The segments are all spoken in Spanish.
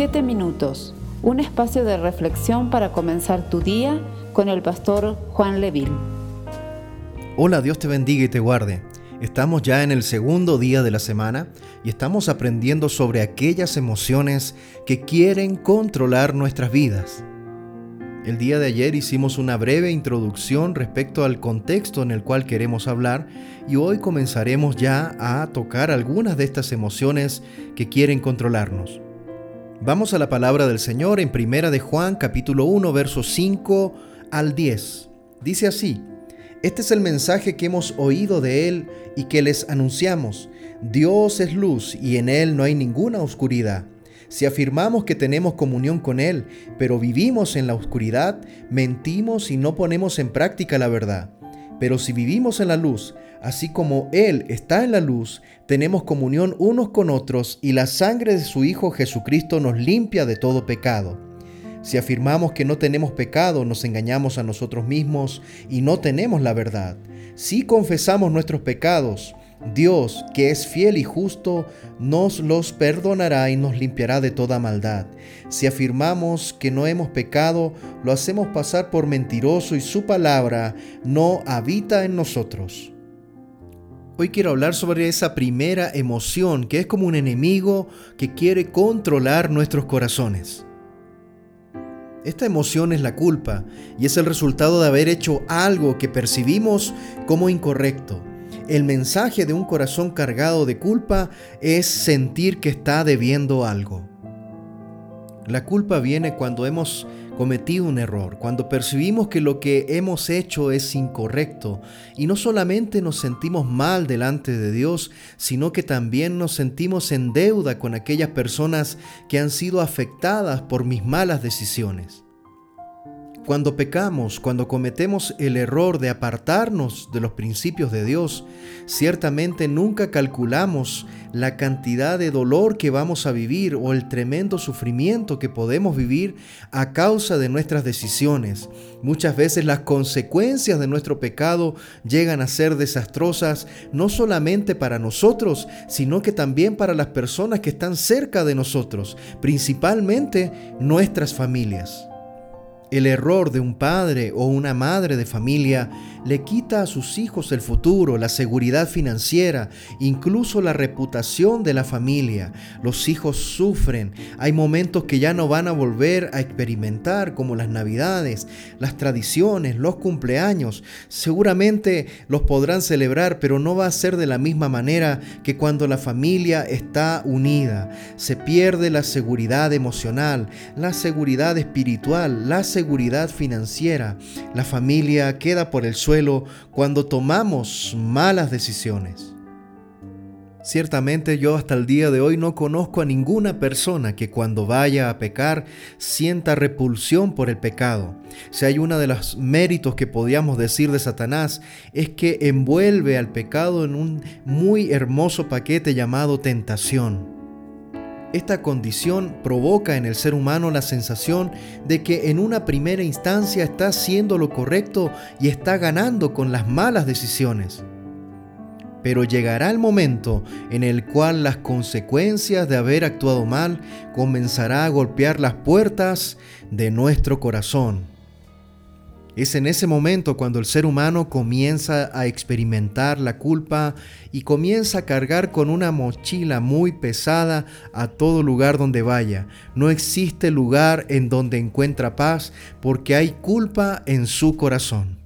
Siete minutos, un espacio de reflexión para comenzar tu día con el pastor Juan Leville. Hola, Dios te bendiga y te guarde. Estamos ya en el segundo día de la semana y estamos aprendiendo sobre aquellas emociones que quieren controlar nuestras vidas. El día de ayer hicimos una breve introducción respecto al contexto en el cual queremos hablar y hoy comenzaremos ya a tocar algunas de estas emociones que quieren controlarnos. Vamos a la palabra del Señor en Primera de Juan capítulo 1 versos 5 al 10. Dice así: Este es el mensaje que hemos oído de él y que les anunciamos. Dios es luz y en él no hay ninguna oscuridad. Si afirmamos que tenemos comunión con Él, pero vivimos en la oscuridad, mentimos y no ponemos en práctica la verdad. Pero si vivimos en la luz, así como Él está en la luz, tenemos comunión unos con otros y la sangre de su Hijo Jesucristo nos limpia de todo pecado. Si afirmamos que no tenemos pecado, nos engañamos a nosotros mismos y no tenemos la verdad. Si confesamos nuestros pecados, Dios, que es fiel y justo, nos los perdonará y nos limpiará de toda maldad. Si afirmamos que no hemos pecado, lo hacemos pasar por mentiroso y su palabra no habita en nosotros. Hoy quiero hablar sobre esa primera emoción que es como un enemigo que quiere controlar nuestros corazones. Esta emoción es la culpa y es el resultado de haber hecho algo que percibimos como incorrecto el mensaje de un corazón cargado de culpa es sentir que está debiendo algo. La culpa viene cuando hemos cometido un error, cuando percibimos que lo que hemos hecho es incorrecto y no solamente nos sentimos mal delante de Dios, sino que también nos sentimos en deuda con aquellas personas que han sido afectadas por mis malas decisiones. Cuando pecamos, cuando cometemos el error de apartarnos de los principios de Dios, ciertamente nunca calculamos la cantidad de dolor que vamos a vivir o el tremendo sufrimiento que podemos vivir a causa de nuestras decisiones. Muchas veces las consecuencias de nuestro pecado llegan a ser desastrosas no solamente para nosotros, sino que también para las personas que están cerca de nosotros, principalmente nuestras familias. El error de un padre o una madre de familia le quita a sus hijos el futuro, la seguridad financiera, incluso la reputación de la familia. Los hijos sufren. Hay momentos que ya no van a volver a experimentar, como las navidades, las tradiciones, los cumpleaños. Seguramente los podrán celebrar, pero no va a ser de la misma manera que cuando la familia está unida. Se pierde la seguridad emocional, la seguridad espiritual, la seguridad financiera. La familia queda por el suelo cuando tomamos malas decisiones. Ciertamente yo hasta el día de hoy no conozco a ninguna persona que cuando vaya a pecar sienta repulsión por el pecado. Si hay uno de los méritos que podríamos decir de Satanás es que envuelve al pecado en un muy hermoso paquete llamado tentación. Esta condición provoca en el ser humano la sensación de que en una primera instancia está haciendo lo correcto y está ganando con las malas decisiones. Pero llegará el momento en el cual las consecuencias de haber actuado mal comenzará a golpear las puertas de nuestro corazón es en ese momento cuando el ser humano comienza a experimentar la culpa y comienza a cargar con una mochila muy pesada a todo lugar donde vaya. No existe lugar en donde encuentra paz porque hay culpa en su corazón.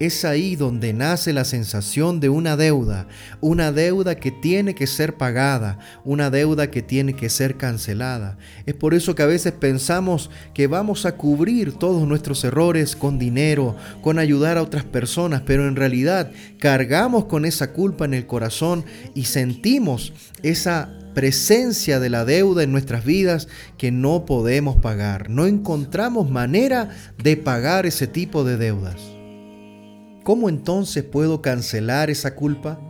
Es ahí donde nace la sensación de una deuda, una deuda que tiene que ser pagada, una deuda que tiene que ser cancelada. Es por eso que a veces pensamos que vamos a cubrir todos nuestros errores con dinero, con ayudar a otras personas, pero en realidad cargamos con esa culpa en el corazón y sentimos esa presencia de la deuda en nuestras vidas que no podemos pagar. No encontramos manera de pagar ese tipo de deudas. ¿Cómo entonces puedo cancelar esa culpa?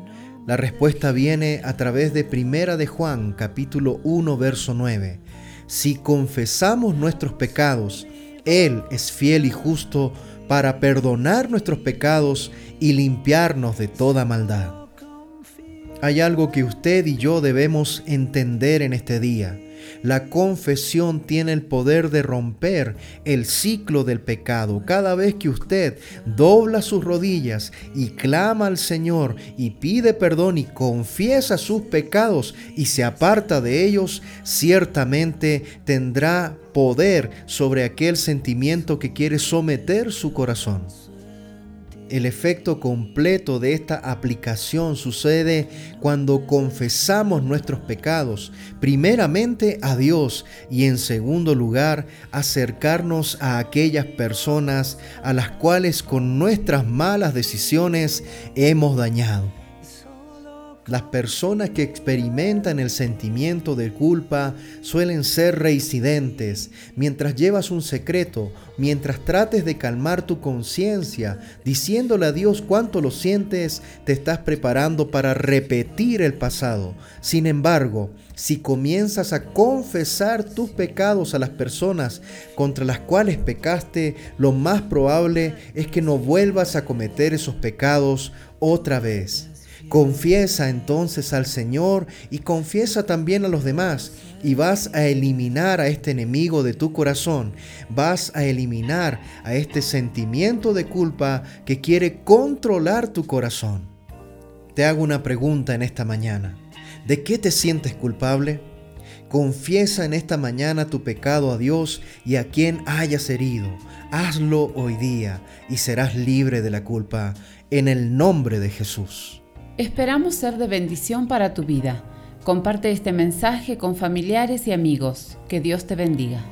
La respuesta viene a través de Primera de Juan, capítulo 1, verso 9. Si confesamos nuestros pecados, Él es fiel y justo para perdonar nuestros pecados y limpiarnos de toda maldad. Hay algo que usted y yo debemos entender en este día. La confesión tiene el poder de romper el ciclo del pecado. Cada vez que usted dobla sus rodillas y clama al Señor y pide perdón y confiesa sus pecados y se aparta de ellos, ciertamente tendrá poder sobre aquel sentimiento que quiere someter su corazón. El efecto completo de esta aplicación sucede cuando confesamos nuestros pecados, primeramente a Dios y en segundo lugar acercarnos a aquellas personas a las cuales con nuestras malas decisiones hemos dañado. Las personas que experimentan el sentimiento de culpa suelen ser reincidentes. Mientras llevas un secreto, mientras trates de calmar tu conciencia, diciéndole a Dios cuánto lo sientes, te estás preparando para repetir el pasado. Sin embargo, si comienzas a confesar tus pecados a las personas contra las cuales pecaste, lo más probable es que no vuelvas a cometer esos pecados otra vez. Confiesa entonces al Señor y confiesa también a los demás y vas a eliminar a este enemigo de tu corazón, vas a eliminar a este sentimiento de culpa que quiere controlar tu corazón. Te hago una pregunta en esta mañana. ¿De qué te sientes culpable? Confiesa en esta mañana tu pecado a Dios y a quien hayas herido. Hazlo hoy día y serás libre de la culpa en el nombre de Jesús. Esperamos ser de bendición para tu vida. Comparte este mensaje con familiares y amigos. Que Dios te bendiga.